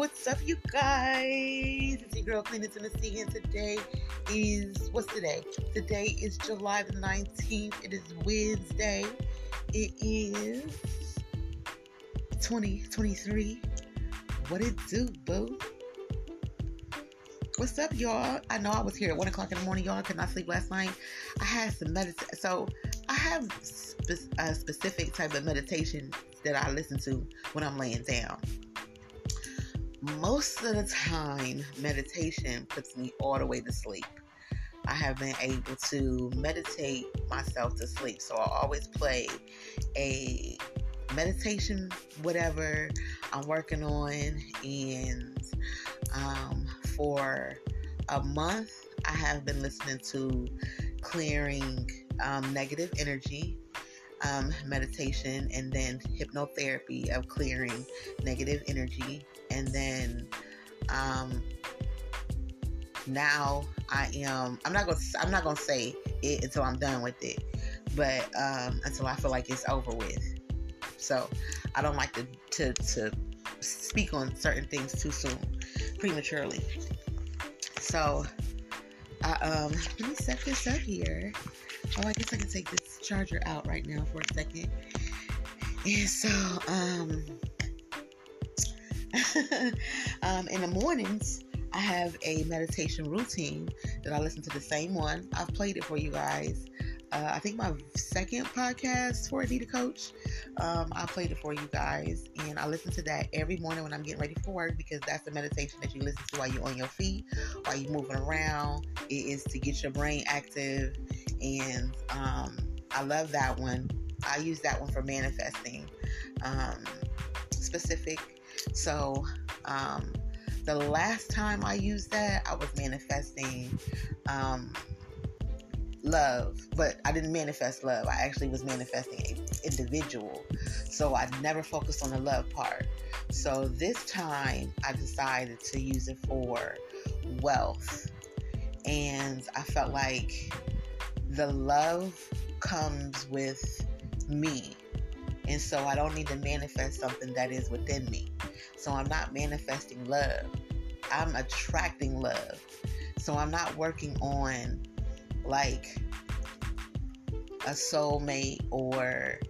what's up, you guys? It's your girl Cleaning Tennessee, and today is what's today? Today is July the 19th. It is Wednesday. It is 2023. What it do, boo? What's up, y'all? I know I was here at one o'clock in the morning, y'all. Could not sleep last night. I had some meditation. So I have spe- a specific type of meditation that I listen to when I'm laying down most of the time, meditation puts me all the way to sleep. I have been able to meditate myself to sleep. So I always play a meditation, whatever I'm working on. And um, for a month, I have been listening to clearing um, negative energy um, meditation and then hypnotherapy of clearing negative energy. And then um, now I am, I'm not to, I'm not to say it until I'm done with it, but um, until I feel like it's over with. So I don't like to, to, to speak on certain things too soon, prematurely. So, uh, um, let me set this up here. Oh, I guess I can take this charger out right now for a second. And so, um, um, in the mornings, I have a meditation routine that I listen to the same one. I've played it for you guys. Uh, I think my second podcast for Anita Coach. Um, I played it for you guys, and I listen to that every morning when I'm getting ready for work because that's the meditation that you listen to while you're on your feet, while you're moving around. It is to get your brain active and um, I love that one. I use that one for manifesting um, specific. So um, the last time I used that, I was manifesting um, love, but I didn't manifest love. I actually was manifesting an individual. So I never focused on the love part. So this time I decided to use it for wealth. And I felt like the love comes with me. And so I don't need to manifest something that is within me. So I'm not manifesting love. I'm attracting love. So I'm not working on like a soulmate or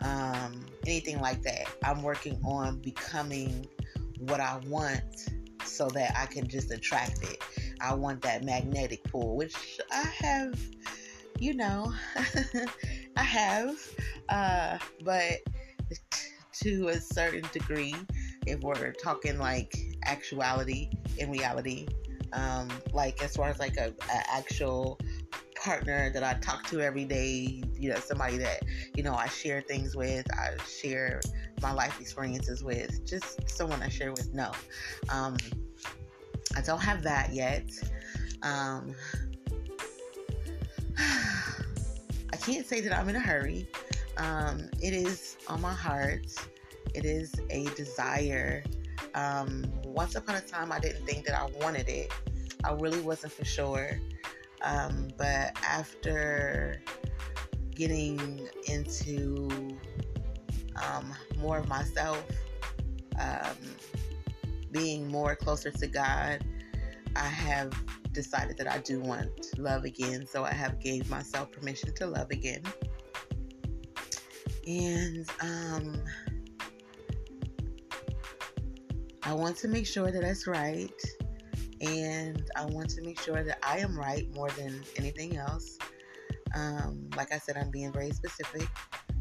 um, anything like that. I'm working on becoming what I want so that I can just attract it. I want that magnetic pull, which I have you know, I have, uh, but to a certain degree, if we're talking like actuality in reality, um, like as far as like a, a actual partner that I talk to every day, you know, somebody that, you know, I share things with, I share my life experiences with, just someone I share with. No. Um, I don't have that yet. Um, can't say that I'm in a hurry. Um, it is on my heart. It is a desire. Um, once upon a time, I didn't think that I wanted it. I really wasn't for sure. Um, but after getting into um, more of myself, um, being more closer to God, I have decided that I do want love again. So I have gave myself permission to love again. And um, I want to make sure that that's right. And I want to make sure that I am right more than anything else. Um, like I said, I'm being very specific.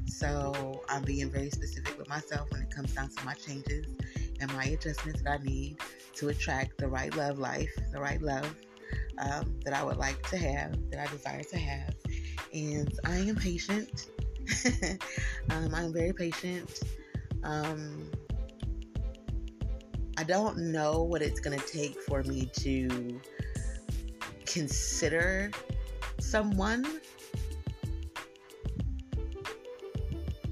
So I'm being very specific with myself when it comes down to my changes and my adjustments that I need to attract the right love life, the right love um, that I would like to have, that I desire to have. And I am patient. um, I'm very patient. Um, I don't know what it's going to take for me to consider someone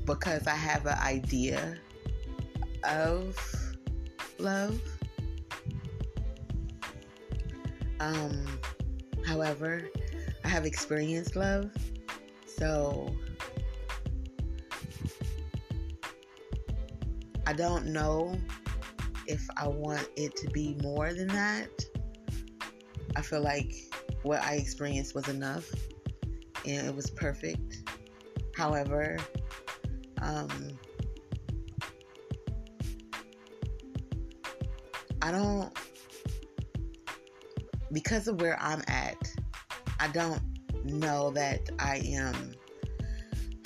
because I have an idea of love. Um, however, I have experienced love, so I don't know if I want it to be more than that, I feel like what I experienced was enough and it was perfect. However, um, I don't, because of where I'm at, I don't know that I am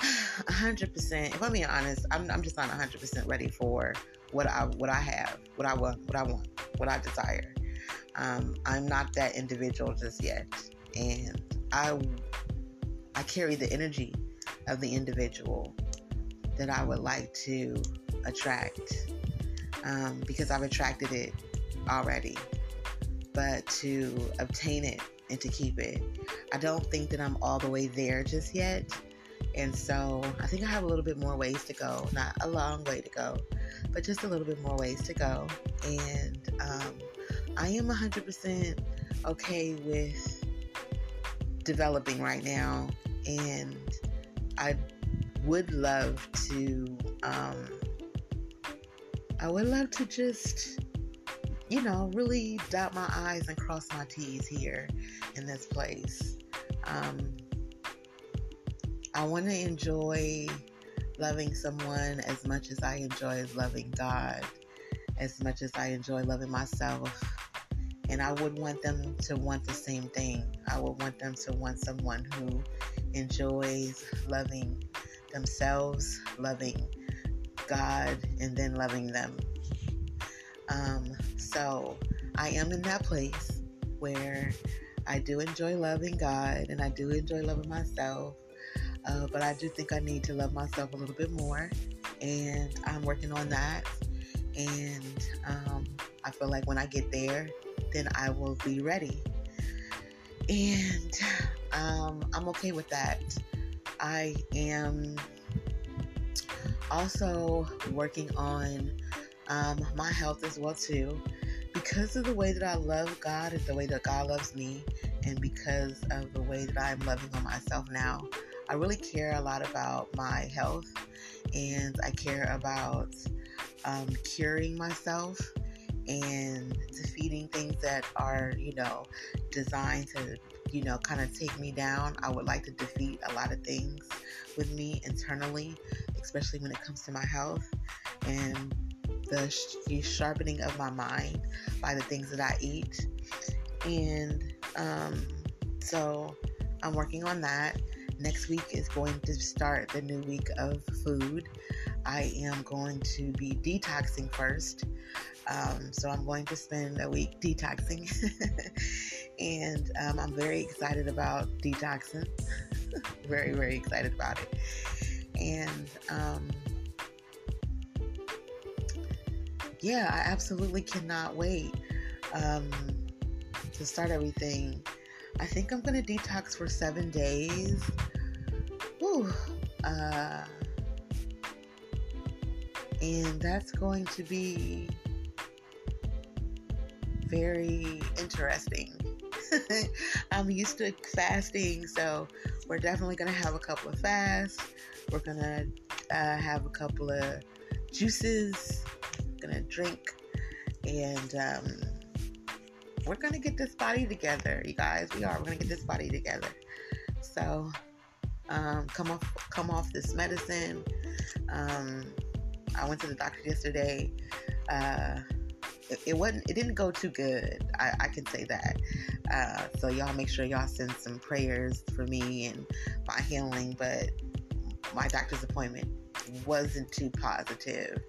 100%. If I'm being honest, I'm, I'm just not 100% ready for what I what I have, what I want, what I want, what I desire. Um, I'm not that individual just yet, and I I carry the energy of the individual that I would like to attract um, because I've attracted it already. But to obtain it and to keep it, I don't think that I'm all the way there just yet. And so I think I have a little bit more ways to go. Not a long way to go, but just a little bit more ways to go. And um, I am 100% okay with developing right now. And I would love to, um, I would love to just, you know, really dot my I's and cross my T's here in this place. Um, I want to enjoy loving someone as much as I enjoy loving God, as much as I enjoy loving myself. And I would want them to want the same thing. I would want them to want someone who enjoys loving themselves, loving God, and then loving them. Um, so I am in that place where I do enjoy loving God and I do enjoy loving myself. Uh, but I do think I need to love myself a little bit more, and I'm working on that. And um, I feel like when I get there, then I will be ready. And um, I'm okay with that. I am also working on um, my health as well too because of the way that i love god and the way that god loves me and because of the way that i'm loving on myself now I really care a lot about my health and I care about um, curing myself and defeating things that are, you know, designed to, you know, kind of take me down. I would like to defeat a lot of things with me internally, especially when it comes to my health and the, sh- sharpening of my mind by the things that I eat. And um, so I'm working on that. Next week is going to start the new week of food. I am going to be detoxing first. Um, so I'm going to spend a week detoxing. and um, I'm very excited about detoxing. very, very excited about it. And um, yeah, I absolutely cannot wait um, to start everything I think I'm gonna detox for seven days. Whew. Uh, and that's going to be very interesting. I'm used to fasting, so we're definitely gonna have a couple of fasts. We're gonna uh, have a couple of juices. Gonna drink and um, we're gonna get this body together, you guys. We are. We're gonna get this body together. So um, come off come off this medicine. Um, I went to the doctor yesterday. Uh, it, it, wasn't. It didn't go too good. I, I can say that. Uh, so y'all make sure y'all send some prayers for me and my healing. But my doctor's appointment wasn't too positive.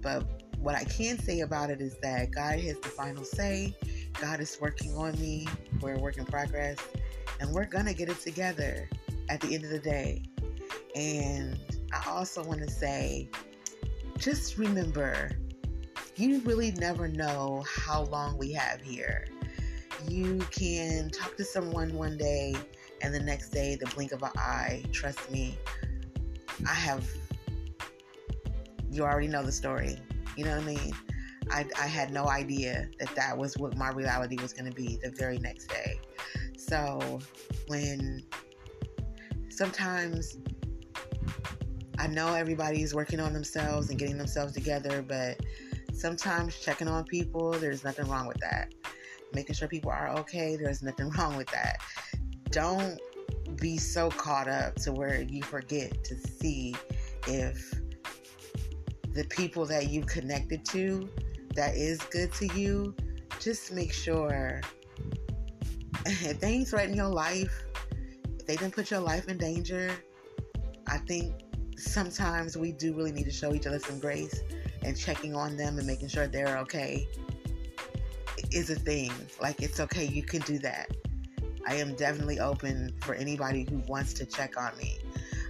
But what I can say about it is that God has the final say. God is working on me. We're a work in progress. And we're going to get it together at the end of the day. And I also want to say just remember, you really never know how long we have here. You can talk to someone one day, and the next day, the blink of an eye, trust me, I have, you already know the story. You know what I mean? I, I had no idea that that was what my reality was going to be the very next day. So when sometimes I know everybody's working on themselves and getting themselves together, but Sometimes checking on people, there's nothing wrong with that. Making sure people are okay, there's nothing wrong with that. Don't be so caught up to where you forget to see if the people that you connected to that is good to you, just make sure if they ain't threaten your life, if they didn't put your life in danger, I think sometimes we do really need to show each other some grace and checking on them and making sure they're okay is a thing. Like, it's okay, you can do that. I am definitely open for anybody who wants to check on me.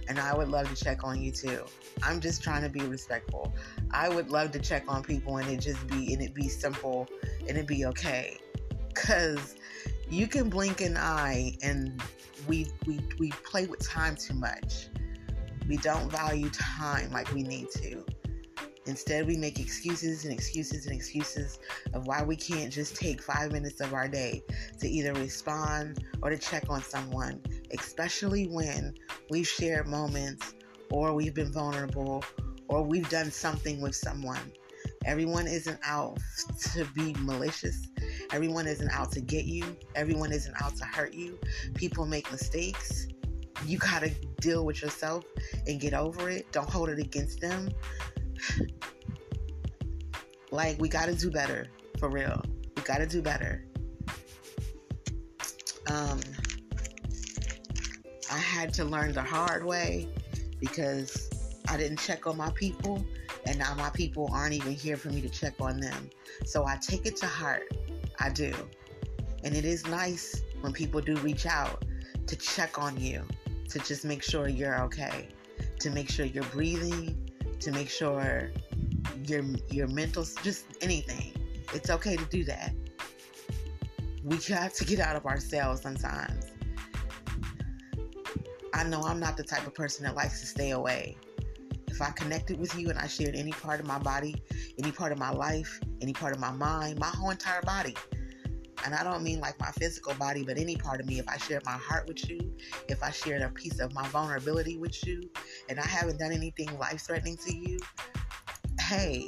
And I would love to check on you too. I'm just trying to be respectful. I would love to check on people and it just be and it be simple and it be okay. Cause you can blink an eye and we we we play with time too much. We don't value time like we need to. Instead, we make excuses and excuses and excuses of why we can't just take five minutes of our day to either respond or to check on someone, especially when we've shared moments or we've been vulnerable or we've done something with someone. Everyone isn't out to be malicious. Everyone isn't out to get you. Everyone isn't out to hurt you. People make mistakes. You got to deal with yourself and get over it. Don't hold it against them. Like, we got to do better. For real. We got to do better. Um, I had to learn the hard way because I didn't check on my people, and now my people aren't even here for me to check on them. So I take it to heart. I do. And it is nice when people do reach out to check on you, to just make sure you're okay, to make sure you're breathing, to make sure your your mental just anything. It's okay to do that. We have to get out of ourselves sometimes. I know I'm not the type of person that likes to stay away. If I connected with you and I shared any part of my body, any part of my life, any part of my mind, my whole entire body, and I don't mean like my physical body, but any part of me, if I shared my heart with you, if I shared a piece of my vulnerability with you, and I haven't done anything life threatening to you, hey,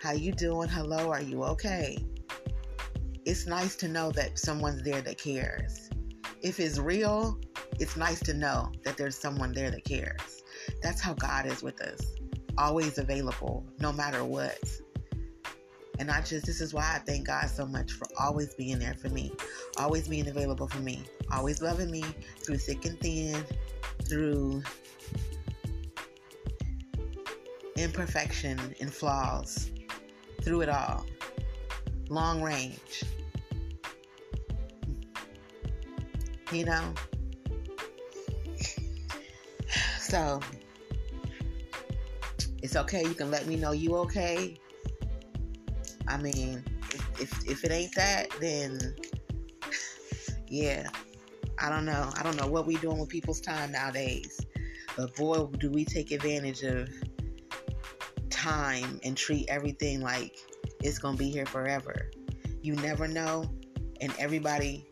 how you doing? Hello, are you okay? It's nice to know that someone's there that cares. If it's real, it's nice to know that there's someone there that cares. That's how God is with us, always available, no matter what. And I just, this is why I thank God so much for always being there for me, always being available for me, always loving me through thick and thin, through imperfection and flaws, through it all. Long range. You know? So it's okay. You can let me know you okay. I mean, if, if, it ain't that, then yeah, I don't know. I don't know what we doing with people's time nowadays. But boy, do we take advantage of time and treat everything like it's gonna be here forever. You never know, and everybody.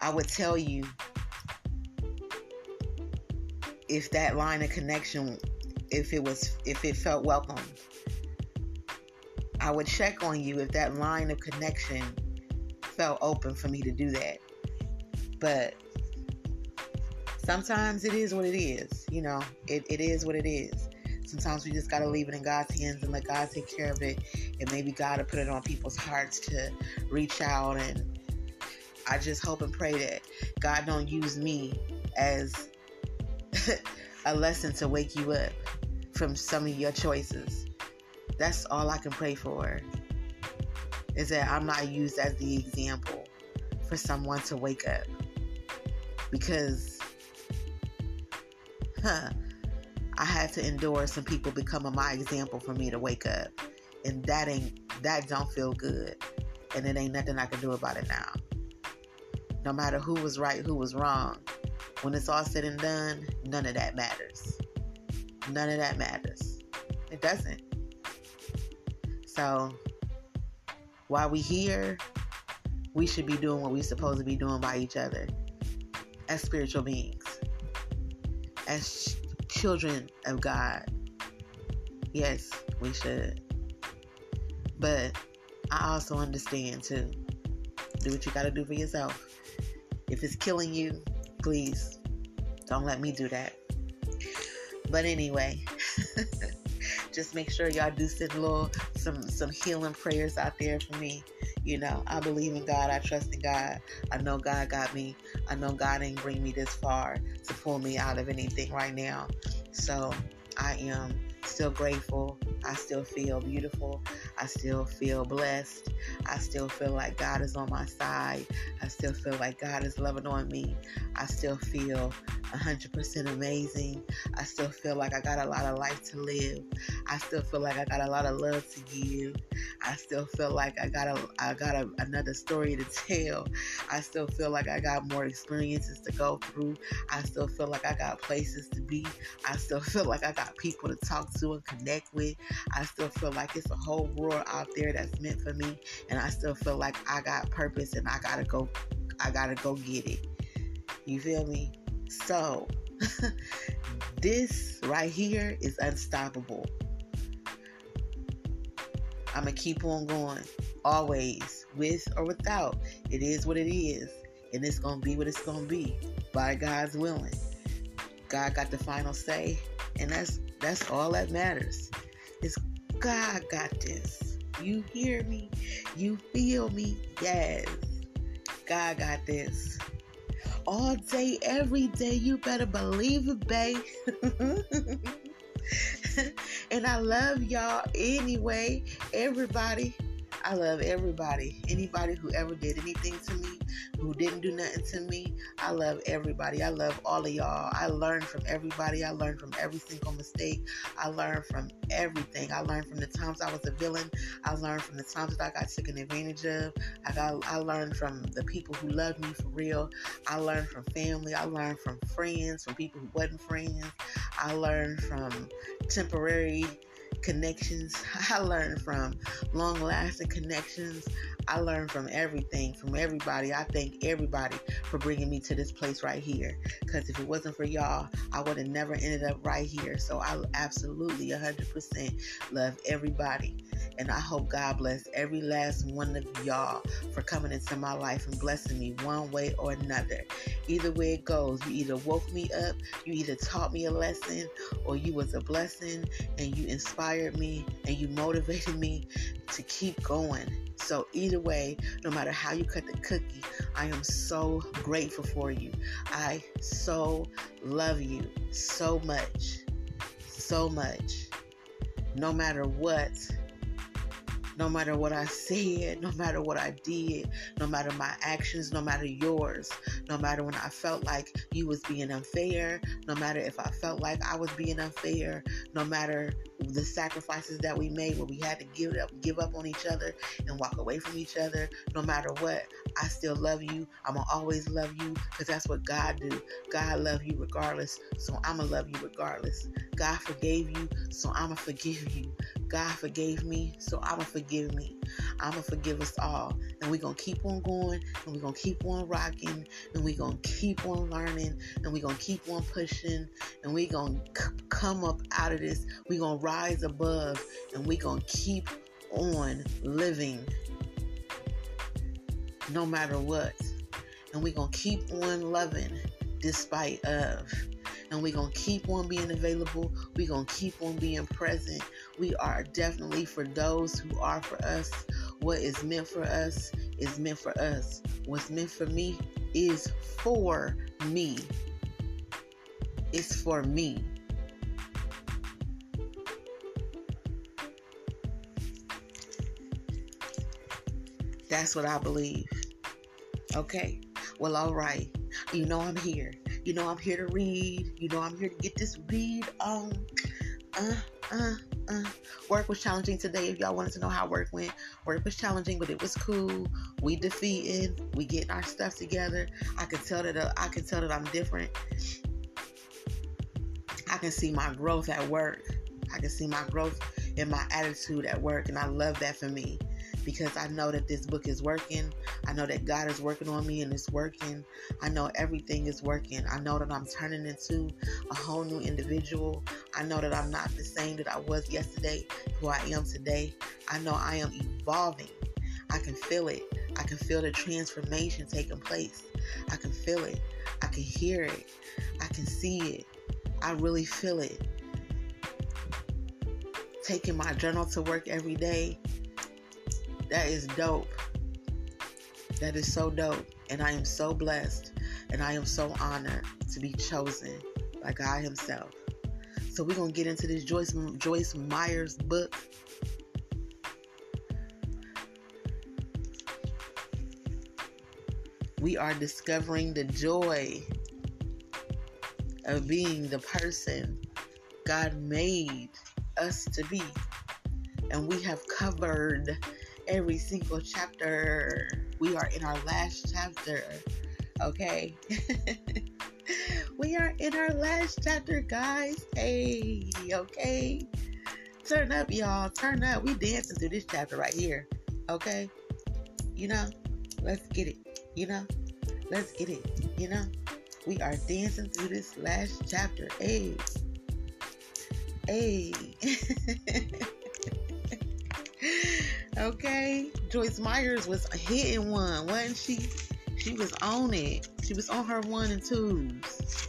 I would tell you if that line of connection if it was if it felt welcome i would check on you if that line of connection felt open for me to do that. But sometimes it is what it is you know it, it is what it is. Sometimes we just got to leave it in god's hands and let god take care of it and maybe god will put it on people's hearts to reach out. And i just hope and pray that god don't use me as a lesson to wake you up from some of your choices. That's all I can pray for. Is that I'm not used as the example for someone to wake up. Because huh, I had to endure some people becoming my example for me to wake up. And that ain't that don't feel good. And it ain't nothing I can do about it now. No matter who was right, who was wrong, when it's all said and done, none of that matters. None of that matters. It doesn't. So, while we here, we should be doing what we're supposed to be doing by each other as spiritual beings, as children of God. Yes, we should. But I also understand too. Do what you got to do for yourself. If it's killing you, please don't let me do that. But anyway, just make sure y'all do send little some some healing prayers out there for me. You know, I believe in God. I trust in God. I know God got me. I know God ain't bring me this far to pull me out of anything right now. So I am still grateful. I still feel beautiful. I still feel blessed. I still feel like God is on my side. I still feel like God is loving on me. I still feel 100% amazing. I still feel like I got a lot of life to live. I still feel like I got a lot of love to give. I still feel like I got a I got a, another story to tell. I still feel like I got more experiences to go through. I still feel like I got places to be. I still feel like I got people to talk to and connect with. I still feel like it's a whole world out there that's meant for me and I still feel like I got purpose and I got to go I got to go get it. You feel me? So, this right here is unstoppable. I'm to keep on going, always, with or without. It is what it is, and it's to be what it's to be by God's willing. God got the final say, and that's that's all that matters. It's God got this. You hear me? You feel me? Yes. God got this all day, every day. You better believe it, babe. and I love y'all anyway. Everybody. I love everybody. Anybody who ever did anything to me, who didn't do nothing to me. I love everybody. I love all of y'all. I learned from everybody. I learned from every single mistake. I learned from everything. I learned from the times I was a villain. I learned from the times that I got taken advantage of. I got I learned from the people who loved me for real. I learned from family. I learned from friends, from people who wasn't friends. I learned from temporary connections. I learned from long lasting connections. I learned from everything, from everybody. I thank everybody for bringing me to this place right here. Because if it wasn't for y'all, I would have never ended up right here. So I absolutely 100% love everybody. And I hope God bless every last one of y'all for coming into my life and blessing me one way or another. Either way it goes, you either woke me up, you either taught me a lesson, or you was a blessing and you inspired me and you motivated me to keep going. So, either way, no matter how you cut the cookie, I am so grateful for you. I so love you so much. So much. No matter what, no matter what I said, no matter what I did, no matter my actions, no matter yours, no matter when I felt like you was being unfair, no matter if I felt like I was being unfair, no matter the sacrifices that we made where we had to give up give up on each other and walk away from each other no matter what i still love you. I'm gonna always love you because that's what god do. God love you regardless so i'm gonna love you regardless. God forgave you so i'm gonna forgive you god forgave me so i'm gonna forgive me i'm gonna forgive us all and we're gonna keep on going and we're gonna keep on rocking and we're gonna keep on learning and we're gonna keep on pushing and we're gonna c- come up out of this we're gonna rise above and we're going to keep on living no matter what. And we're going to keep on loving despite of. And we're going to keep on being available. We're going to keep on being present. We are definitely for those who are for us. What is meant for us is meant for us. What's meant for me is for me. It's for me. That's what I believe. Okay. Well, all right. You know I'm here. You know I'm here to read. You know I'm here to get this read on. Uh, uh, uh. Work was challenging today. If y'all wanted to know how work went, work was challenging, but it was cool. We defeated. We getting our stuff together. I can tell that uh, I can tell that I'm different. I can see my growth at work. I can see my growth in my attitude at work, and I love that for me because I know that this book is working. I know that God is working on me and it's working. I know everything is working. I know that I'm turning into a whole new individual. I know that I'm not the same that I was yesterday, who I am today. I know I am evolving. I can feel it. I can feel the transformation taking place. I can feel it. I can hear it. I can see it. I really feel it. Taking my journal to work every day, that is dope. That is so dope. And I am so blessed and I am so honored to be chosen by God Himself. So we're gonna get into this Joyce Joyce Myers book. We are discovering the joy of being the person God made us to be. And we have covered every single chapter. We are in our last chapter. Okay. we are in our last chapter, guys. Hey, okay. Turn up, y'all. Turn up. We dancing through this chapter right here. Okay. You know, let's get it. You know, let's get it. You know, we are dancing through this last chapter. Hey. Hey. okay. Joyce Myers was hitting one, wasn't she? She was on it. She was on her one and twos.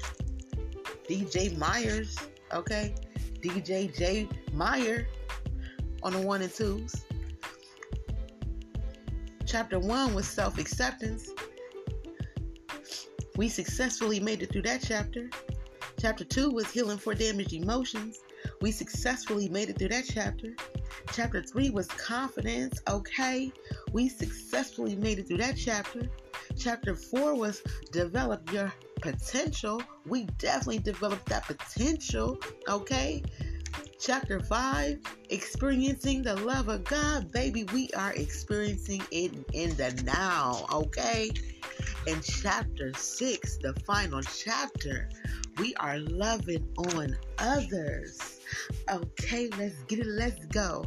DJ Myers, okay? DJ J Meyer on the one and twos. Chapter one was self acceptance. We successfully made it through that chapter. Chapter two was healing for damaged emotions. We successfully made it through that chapter. Chapter three was confidence. Okay, we successfully made it through that chapter. Chapter four was develop your potential. We definitely developed that potential. Okay. Chapter 5, experiencing the love of God. Baby, we are experiencing it in the now, okay? In chapter 6, the final chapter, we are loving on others. Okay, let's get it, let's go.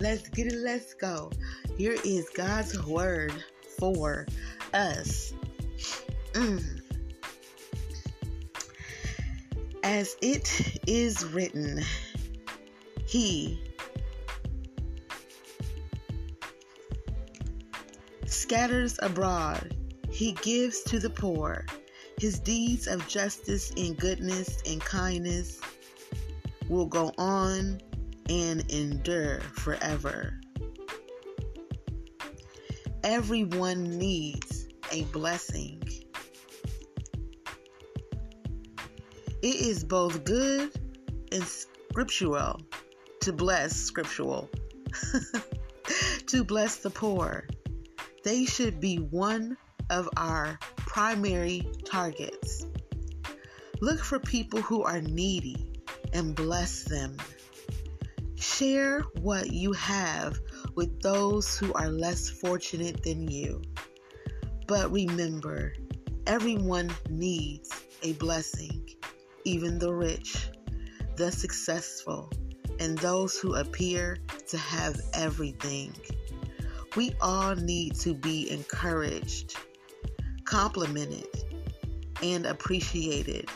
Let's get it, let's go. Here is God's word for us. Mm. As it is written, He scatters abroad, He gives to the poor. His deeds of justice and goodness and kindness will go on and endure forever. Everyone needs a blessing. It is both good and scriptural to bless scriptural. to bless the poor. They should be one of our primary targets. Look for people who are needy and bless them. Share what you have with those who are less fortunate than you. But remember, everyone needs a blessing, even the rich, the successful, and those who appear to have everything. We all need to be encouraged, complimented, and appreciated.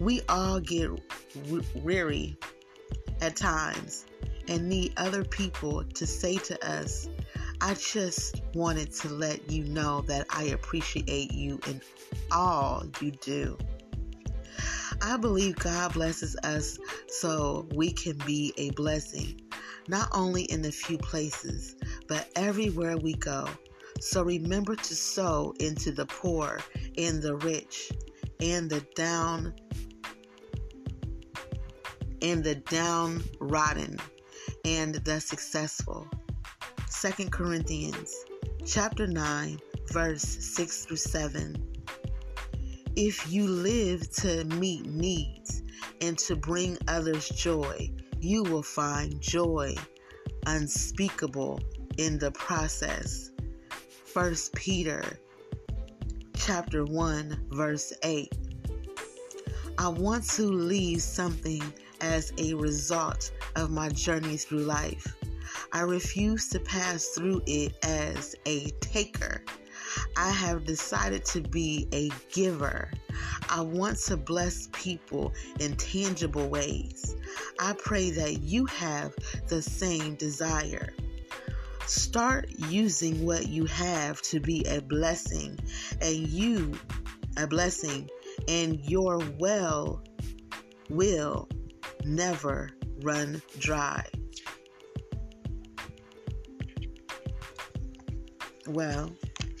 We all get weary at times and need other people to say to us, I just wanted to let you know that I appreciate you in all you do. I believe God blesses us so we can be a blessing, not only in a few places, but everywhere we go. So remember to sow into the poor and the rich and the down and the downtrodden and the successful. 2 Corinthians chapter 9 verse 6 through 7. If you live to meet needs and to bring others joy, you will find joy unspeakable in the process. 1 Peter chapter 1 verse 8. I want to leave something as a result of my journey through life. I refuse to pass through it as a taker. I have decided to be a giver. I want to bless people in tangible ways. I pray that you have the same desire. Start using what you have to be a blessing, and you a blessing, and your well will never run dry. Well,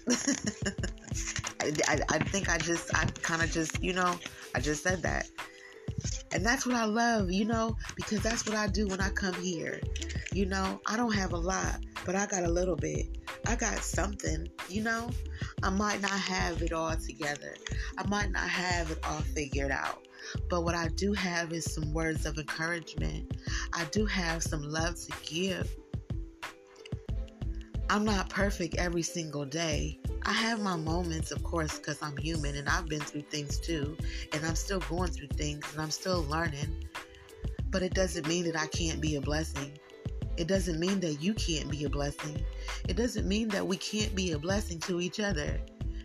I, I, I, think I just, I kind of just, you know, I just said that. And that's what I love, you know, because that's what I do when I come here. You know, I don't have a lot, but I got a little bit. I got something, you know. I might not have it all together. I might not have it all figured out. But what I do have is some words of encouragement. I do have some love to give. I'm not perfect every single day. I have my moments, of course, because I'm human and I've been through things too. And I'm still going through things and I'm still learning. But it doesn't mean that I can't be a blessing. It doesn't mean that you can't be a blessing. It doesn't mean that we can't be a blessing to each other.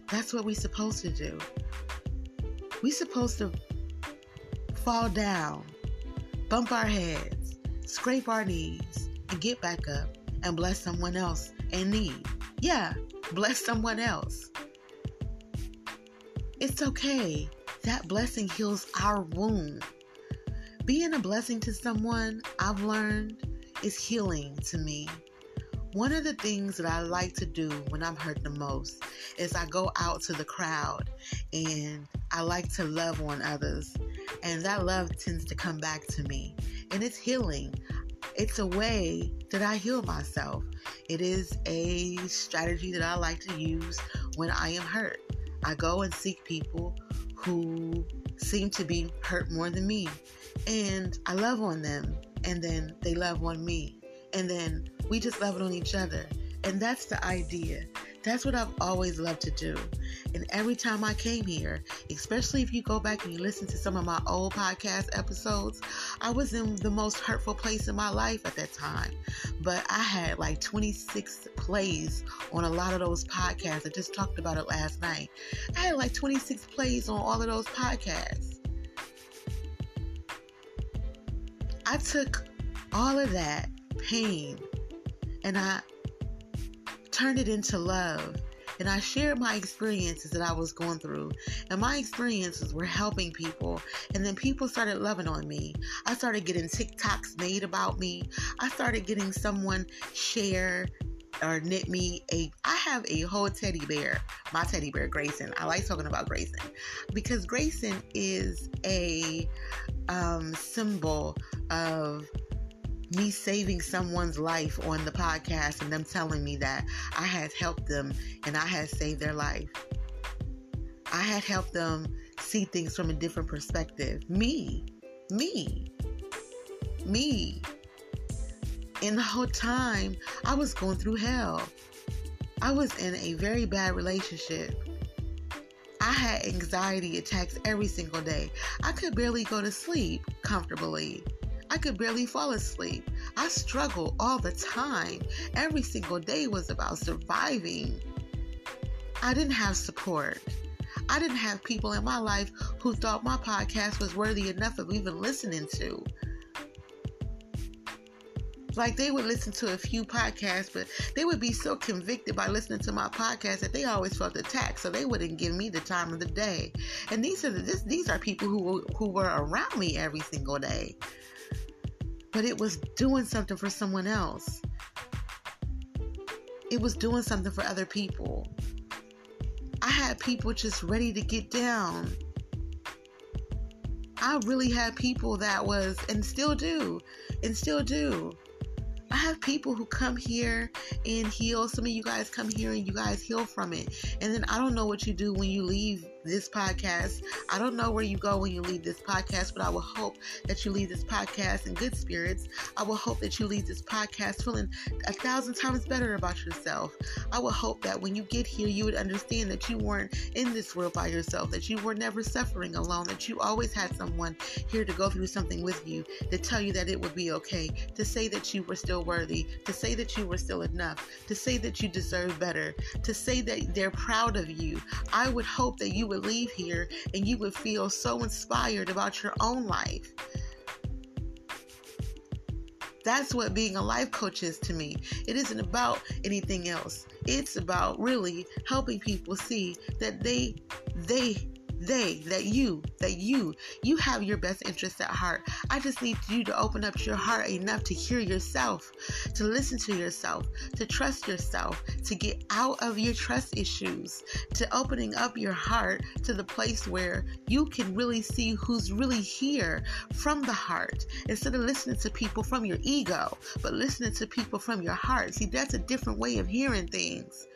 That's what we're supposed to do. We're supposed to fall down, bump our heads, scrape our knees, and get back up and bless someone else in need. Yeah, bless someone else. It's okay. That blessing heals our wound. Being a blessing to someone, I've learned, is healing to me. One of the things that I like to do when I'm hurt the most is I go out to the crowd and I like to love on others. And that love tends to come back to me. And it's healing. It's a way that I heal myself. It is a strategy that I like to use when I am hurt. I go and seek people who seem to be hurt more than me. And I love on them. And then they love on me. And then we just love on each other. And that's the idea. That's what I've always loved to do. And every time I came here, especially if you go back and you listen to some of my old podcast episodes, I was in the most hurtful place in my life at that time. But I had like 26 plays on a lot of those podcasts. I just talked about it last night. I had like 26 plays on all of those podcasts. I took all of that pain and I turned it into love. And I shared my experiences that I was going through. And my experiences were helping people. And then people started loving on me. I started getting TikToks made about me. I started getting someone share or knit me a I have a whole teddy bear, my teddy bear Grayson. I like talking about Grayson because Grayson is a um, symbol of me saving someone's life on the podcast and them telling me that I had helped them and I had saved their life. I had helped them see things from a different perspective. Me, me, me. And the whole time, I was going through hell. I was in a very bad relationship. I had anxiety attacks every single day. I could barely go to sleep comfortably. I could barely fall asleep. I struggled all the time. Every single day was about surviving. I didn't have support. I didn't have people in my life who thought my podcast was worthy enough of even listening to. Like they would listen to a few podcasts, but they would be so convicted by listening to my podcast that they always felt attacked, so they wouldn't give me the time of the day. And these are the, this, these are people who who were around me every single day but it was doing something for someone else. It was doing something for other people. I had people just ready to get down. I really had people that was, and still do, and still do. I have people who come here and heal. Some of you guys come here and you guys heal from it. And then I don't know what you do when you leave this podcast. I don't know where you go when you leave this podcast, but I will hope that you leave this podcast in good spirits. I will hope that you leave this podcast feeling a thousand times better about yourself. I will hope that when you get here, you would understand that you weren't in this world by yourself, that you were never suffering alone, that you always had someone here to go through something with you, to tell you that it would be okay, to say that you were still worthy, to say that you were still enough, to say that you deserve better, to say that they're proud of you. I would hope that you would leave here and you would feel so inspired about your own life. That's what being a life coach is to me. It isn't about anything else. It's about really helping people see that they they they, that you, that you, you have your best interests at heart. I just need you to open up your heart enough to hear yourself, to listen to yourself, to trust yourself, to get out of your trust issues, to opening up your heart to the place where you can really see who's really here from the heart instead of listening to people from your ego, but listening to people from your heart. See, that's a different way of hearing things.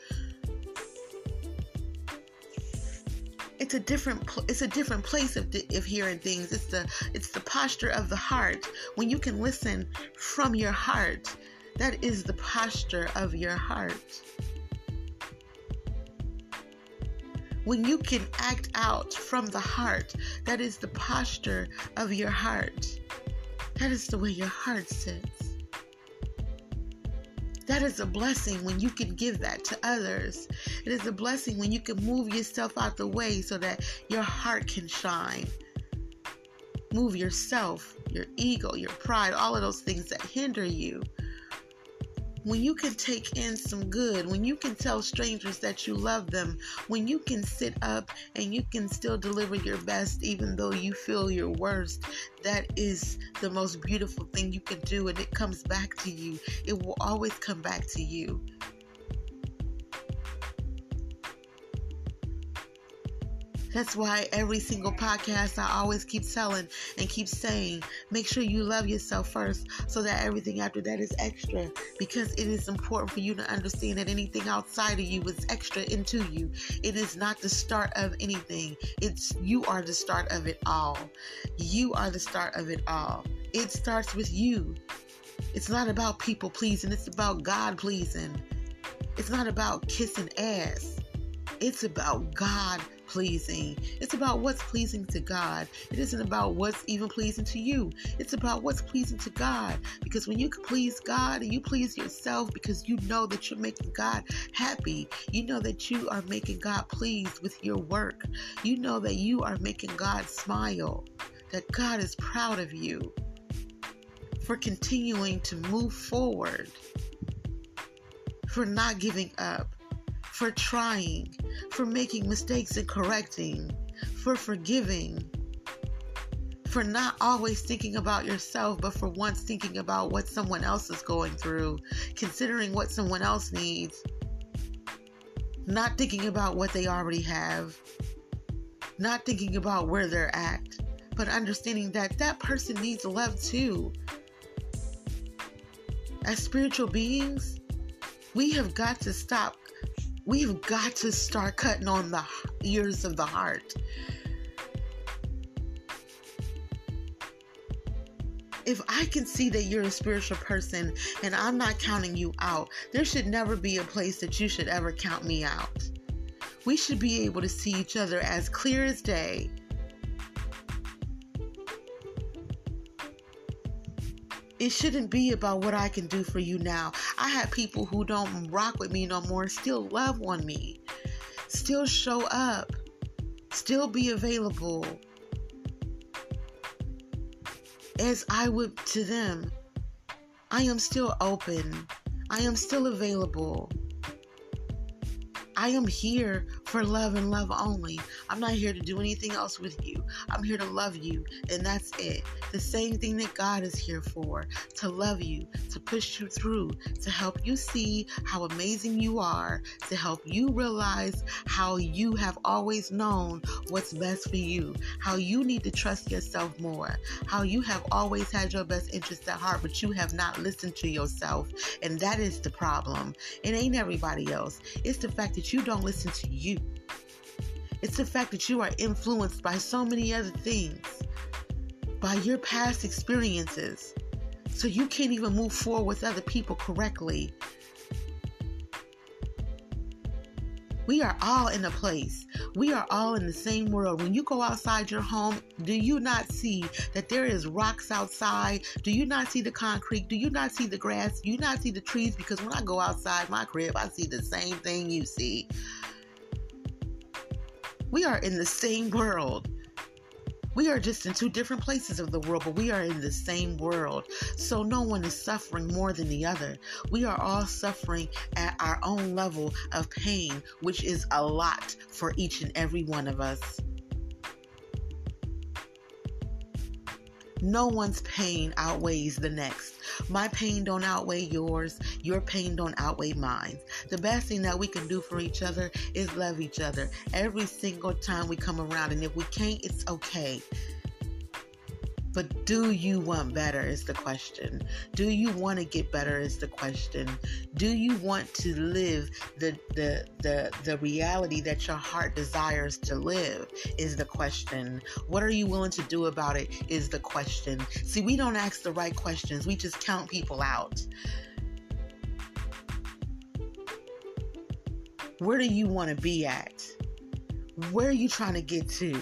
It's a different it's a different place of, of hearing things. It's the it's the posture of the heart. When you can listen from your heart that is the posture of your heart. When you can act out from the heart that is the posture of your heart. That is the way your heart sits that is a blessing when you can give that to others. It is a blessing when you can move yourself out the way so that your heart can shine. Move yourself, your ego, your pride, all of those things that hinder you when you can take in some good, when you can tell strangers that you love them, when you can sit up and you can still deliver your best even though you feel your worst, that is the most beautiful thing you can do and it comes back to you. It will always come back to you. That's why every single podcast I always keep telling and keep saying, make sure you love yourself first so that everything after that is extra because it is important for you to understand that anything outside of you is extra into you. It is not the start of anything. It's you are the start of it all. You are the start of it all. It starts with you. It's not about people pleasing, it's about God pleasing. It's not about kissing ass. It's about God pleasing. It's about what's pleasing to God. It isn't about what's even pleasing to you. It's about what's pleasing to God. Because when you please God and you please yourself because you know that you're making God happy, you know that you are making God pleased with your work, you know that you are making God smile, that God is proud of you for continuing to move forward, for not giving up for trying, for making mistakes and correcting, for forgiving, for not always thinking about yourself, but for once thinking about what someone else is going through, considering what someone else needs, not thinking about what they already have, not thinking about where they're at, but understanding that that person needs love too. As spiritual beings, we have got to stop We've got to start cutting on the ears of the heart. if I can see that you're a spiritual person and I'm not counting you out, there should never be a place that you should ever count me out. We should be able to see each other as clear as day it shouldn't be about what I can do for you now. I have people who don't rock with me no more, still love on me, still show up, still be available as I would to them. I am still open, I am still available. I am here for love and love only. I'm not here to do anything else with you. I'm here to love you, and that's it. The same thing that God is here for to love you, to push you through, to help you see how amazing you are, to help you realize how you have always known what's best for you, how you need to trust yourself more, how you have always had your best interests at heart, but you have not listened to yourself. And that is the problem. It ain't everybody else, it's the fact that you don't listen to you. It's the fact that you are influenced by so many other things, by your past experiences. So you can't even move forward with other people correctly We are all in a place. We are all in the same world. When you go outside your home, do you not see that there is rocks outside? Do you not see the concrete? Do you not see the grass? Do you not see the trees? Because when I go outside my crib, I see the same thing you see. We are in the same world. We are just in two different places of the world, but we are in the same world. So no one is suffering more than the other. We are all suffering at our own level of pain, which is a lot for each and every one of us. No one's pain outweighs the next. My pain don't outweigh yours. Your pain don't outweigh mine. The best thing that we can do for each other is love each other every single time we come around. And if we can't, it's okay. But do you want better is the question. Do you want to get better is the question. Do you want to live the the the the reality that your heart desires to live is the question. What are you willing to do about it is the question. See, we don't ask the right questions. We just count people out. Where do you want to be at? Where are you trying to get to?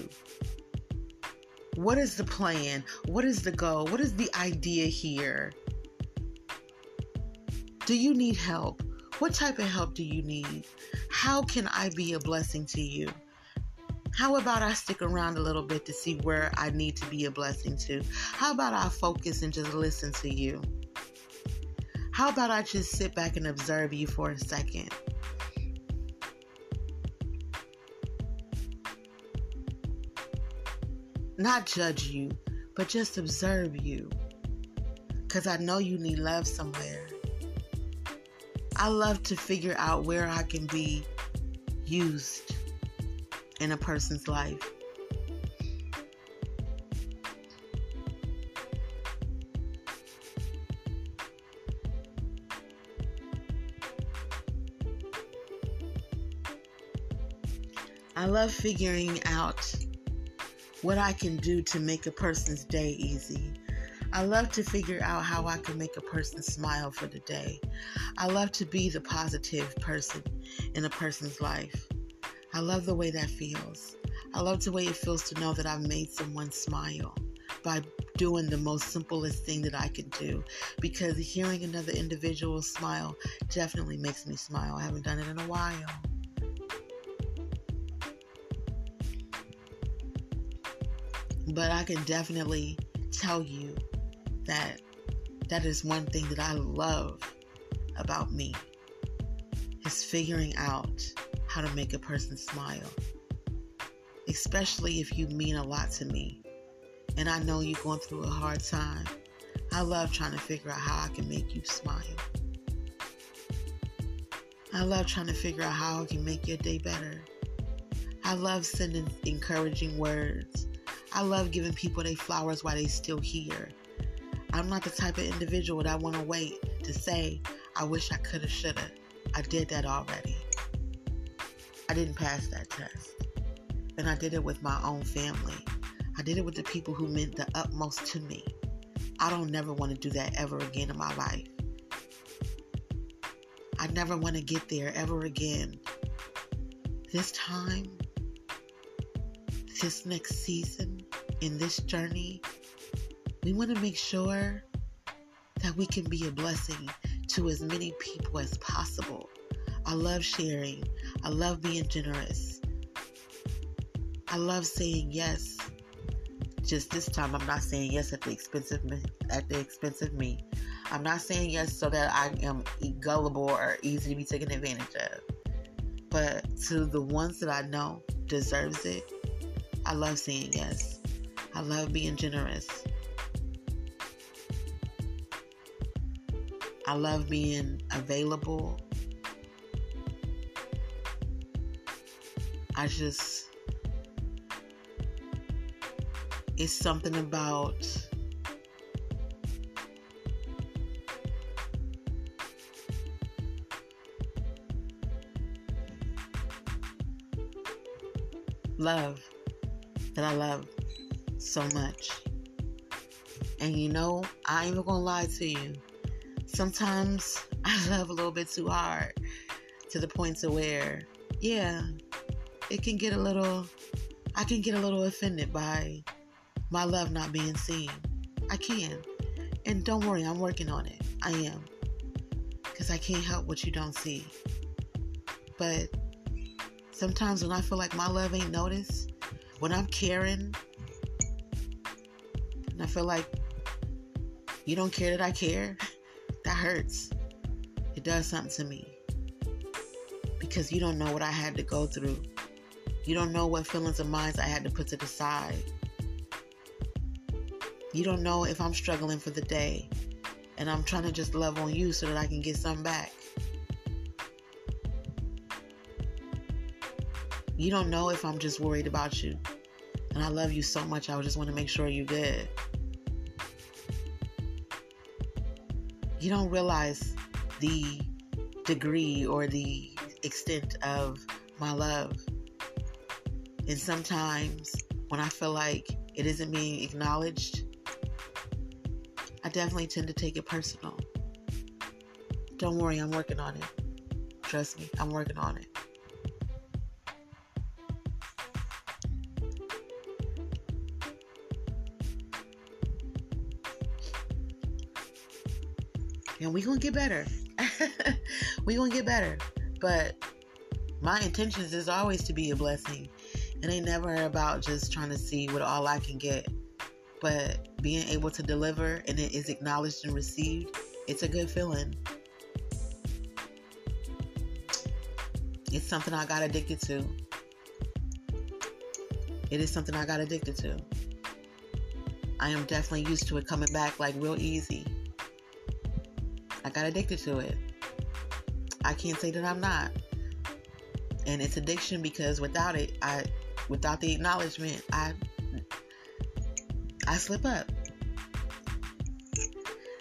What is the plan? What is the goal? What is the idea here? Do you need help? What type of help do you need? How can I be a blessing to you? How about I stick around a little bit to see where I need to be a blessing to? How about I focus and just listen to you? How about I just sit back and observe you for a second? Not judge you, but just observe you. Because I know you need love somewhere. I love to figure out where I can be used in a person's life. I love figuring out what I can do to make a person's day easy. I love to figure out how I can make a person smile for the day. I love to be the positive person in a person's life. I love the way that feels. I love the way it feels to know that I've made someone smile by doing the most simplest thing that I can do because hearing another individual smile definitely makes me smile. I haven't done it in a while. But I can definitely tell you that that is one thing that I love about me is figuring out how to make a person smile. Especially if you mean a lot to me and I know you're going through a hard time. I love trying to figure out how I can make you smile. I love trying to figure out how I can make your day better. I love sending encouraging words I love giving people their flowers while they still here. I'm not the type of individual that want to wait to say, I wish I could have, should have. I did that already. I didn't pass that test. And I did it with my own family. I did it with the people who meant the utmost to me. I don't never want to do that ever again in my life. I never want to get there ever again. This time, this next season, in this journey, we want to make sure that we can be a blessing to as many people as possible. I love sharing. I love being generous. I love saying yes. Just this time, I'm not saying yes at the expense of me, at the expense of me. I'm not saying yes so that I am gullible or easy to be taken advantage of. But to the ones that I know deserves it, I love saying yes. I love being generous. I love being available. I just, it's something about love that I love so much. And you know, I ain't even gonna lie to you. Sometimes I love a little bit too hard to the point to where, yeah, it can get a little, I can get a little offended by my love not being seen. I can. And don't worry, I'm working on it. I am. Because I can't help what you don't see. But sometimes when I feel like my love ain't noticed, when I'm caring, and I feel like you don't care that I care, that hurts. It does something to me. Because you don't know what I had to go through. You don't know what feelings of mine I had to put to the side. You don't know if I'm struggling for the day and I'm trying to just love on you so that I can get some back. You don't know if I'm just worried about you. And I love you so much, I just want to make sure you're good. You don't realize the degree or the extent of my love. And sometimes when I feel like it isn't being acknowledged, I definitely tend to take it personal. Don't worry, I'm working on it. Trust me, I'm working on it. And we gonna get better. we gonna get better. But my intentions is always to be a blessing. It ain't never about just trying to see what all I can get but being able to deliver and it is acknowledged and received, it's a good feeling. It's something I got addicted to. It is something I got addicted to. I am definitely used to it coming back like real easy. I got addicted to it. I can't say that I'm not. And it's addiction because without it, I without the acknowledgement, I I slip up.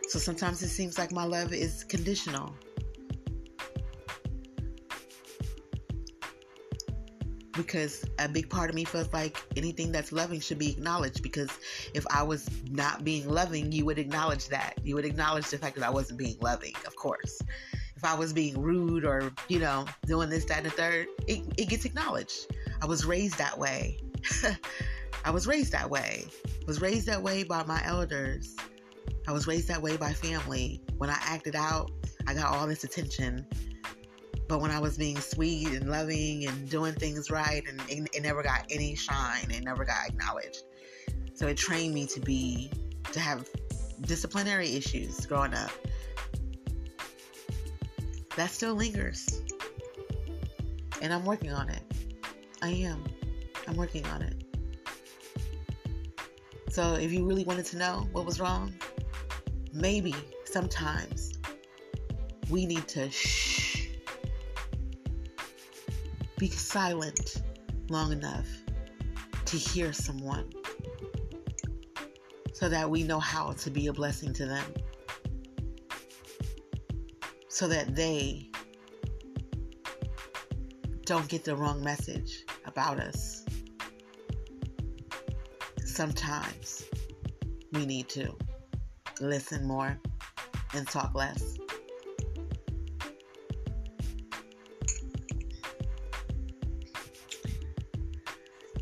So sometimes it seems like my love is conditional. Because a big part of me feels like anything that's loving should be acknowledged. Because if I was not being loving, you would acknowledge that. You would acknowledge the fact that I wasn't being loving, of course. If I was being rude or, you know, doing this, that, and the third, it, it gets acknowledged. I was raised that way. I was raised that way was raised that way by my elders. I was raised that way by family. When I acted out, I got all this attention. But when I was being sweet and loving and doing things right, and it, it never got any shine, it never got acknowledged. So it trained me to be, to have disciplinary issues growing up. That still lingers. And I'm working on it. I am. I'm working on it. So if you really wanted to know what was wrong, maybe sometimes we need to shh, be silent long enough to hear someone so that we know how to be a blessing to them. So that they don't get the wrong message about us sometimes we need to listen more and talk less.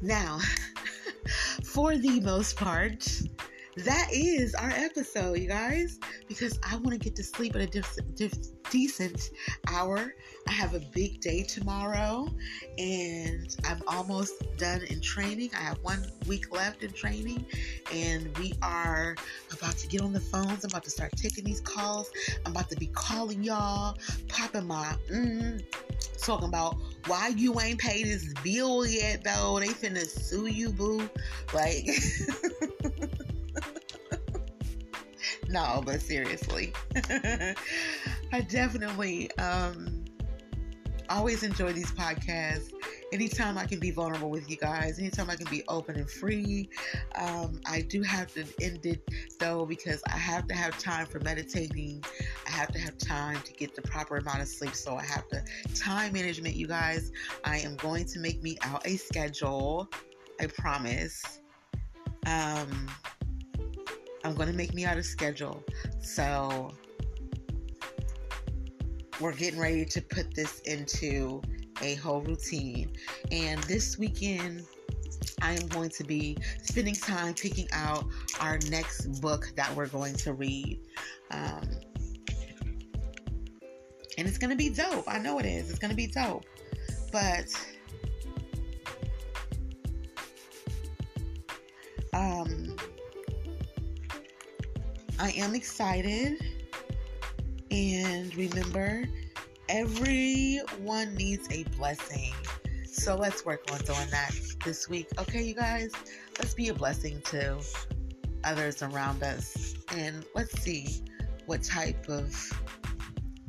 Now, for the most part, that is our episode, you guys, because I want to get to sleep at a decent hour. I have a big day tomorrow and I'm almost done in training. I have one week left in training and we are about to get on the phones. I'm about to start taking these calls. I'm about to be calling y'all, popping my mm, talking about why you ain't paid this bill yet though. They finna sue you, boo. Like no, but seriously, I definitely um, always enjoy these podcasts, anytime I can be vulnerable with you guys, anytime I can be open and free. Um, I do have to end it though because I have to have time for meditating. I have to have time to get the proper amount of sleep. So I have to time management, you guys. I am going to make me out a schedule. I promise. Um, I'm going to make me out a schedule. So we're getting ready to put this into a whole routine. And this weekend, I am going to be spending time picking out our next book that we're going to read. Um, and it's going to be dope. I know it is. It's going to be dope. But um, I am excited. And remember, everyone needs a blessing. So let's work on doing that this week. Okay, you guys? Let's be a blessing to others around us. And let's see what type of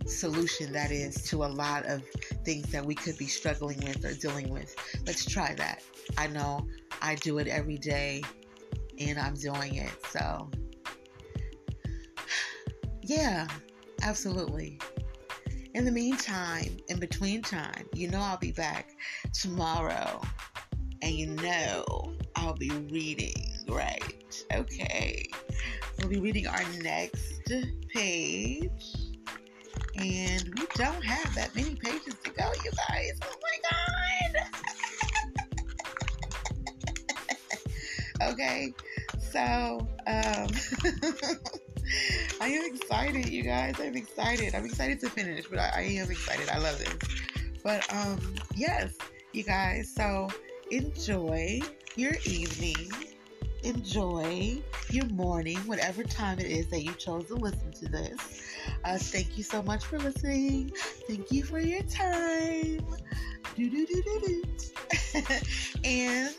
solution that is to a lot of things that we could be struggling with or dealing with. Let's try that. I know I do it every day and I'm doing it. So, yeah, absolutely. In the meantime, in between time, you know I'll be back tomorrow. And you know I'll be reading, right? Okay. We'll be reading our next page. And we don't have that many pages to go, you guys. Oh my god. okay. So, um I am excited, you guys. I'm excited. I'm excited to finish, but I, I am excited. I love this. But um, yes, you guys. So enjoy your evening. Enjoy your morning, whatever time it is that you chose to listen to this. Uh, thank you so much for listening. Thank you for your time. Do do do do do. and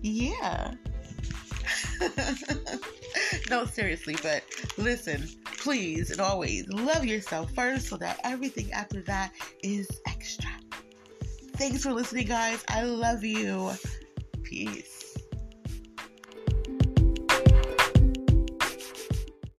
yeah. no, seriously, but listen, please and always love yourself first so that everything after that is extra. Thanks for listening, guys. I love you. Peace.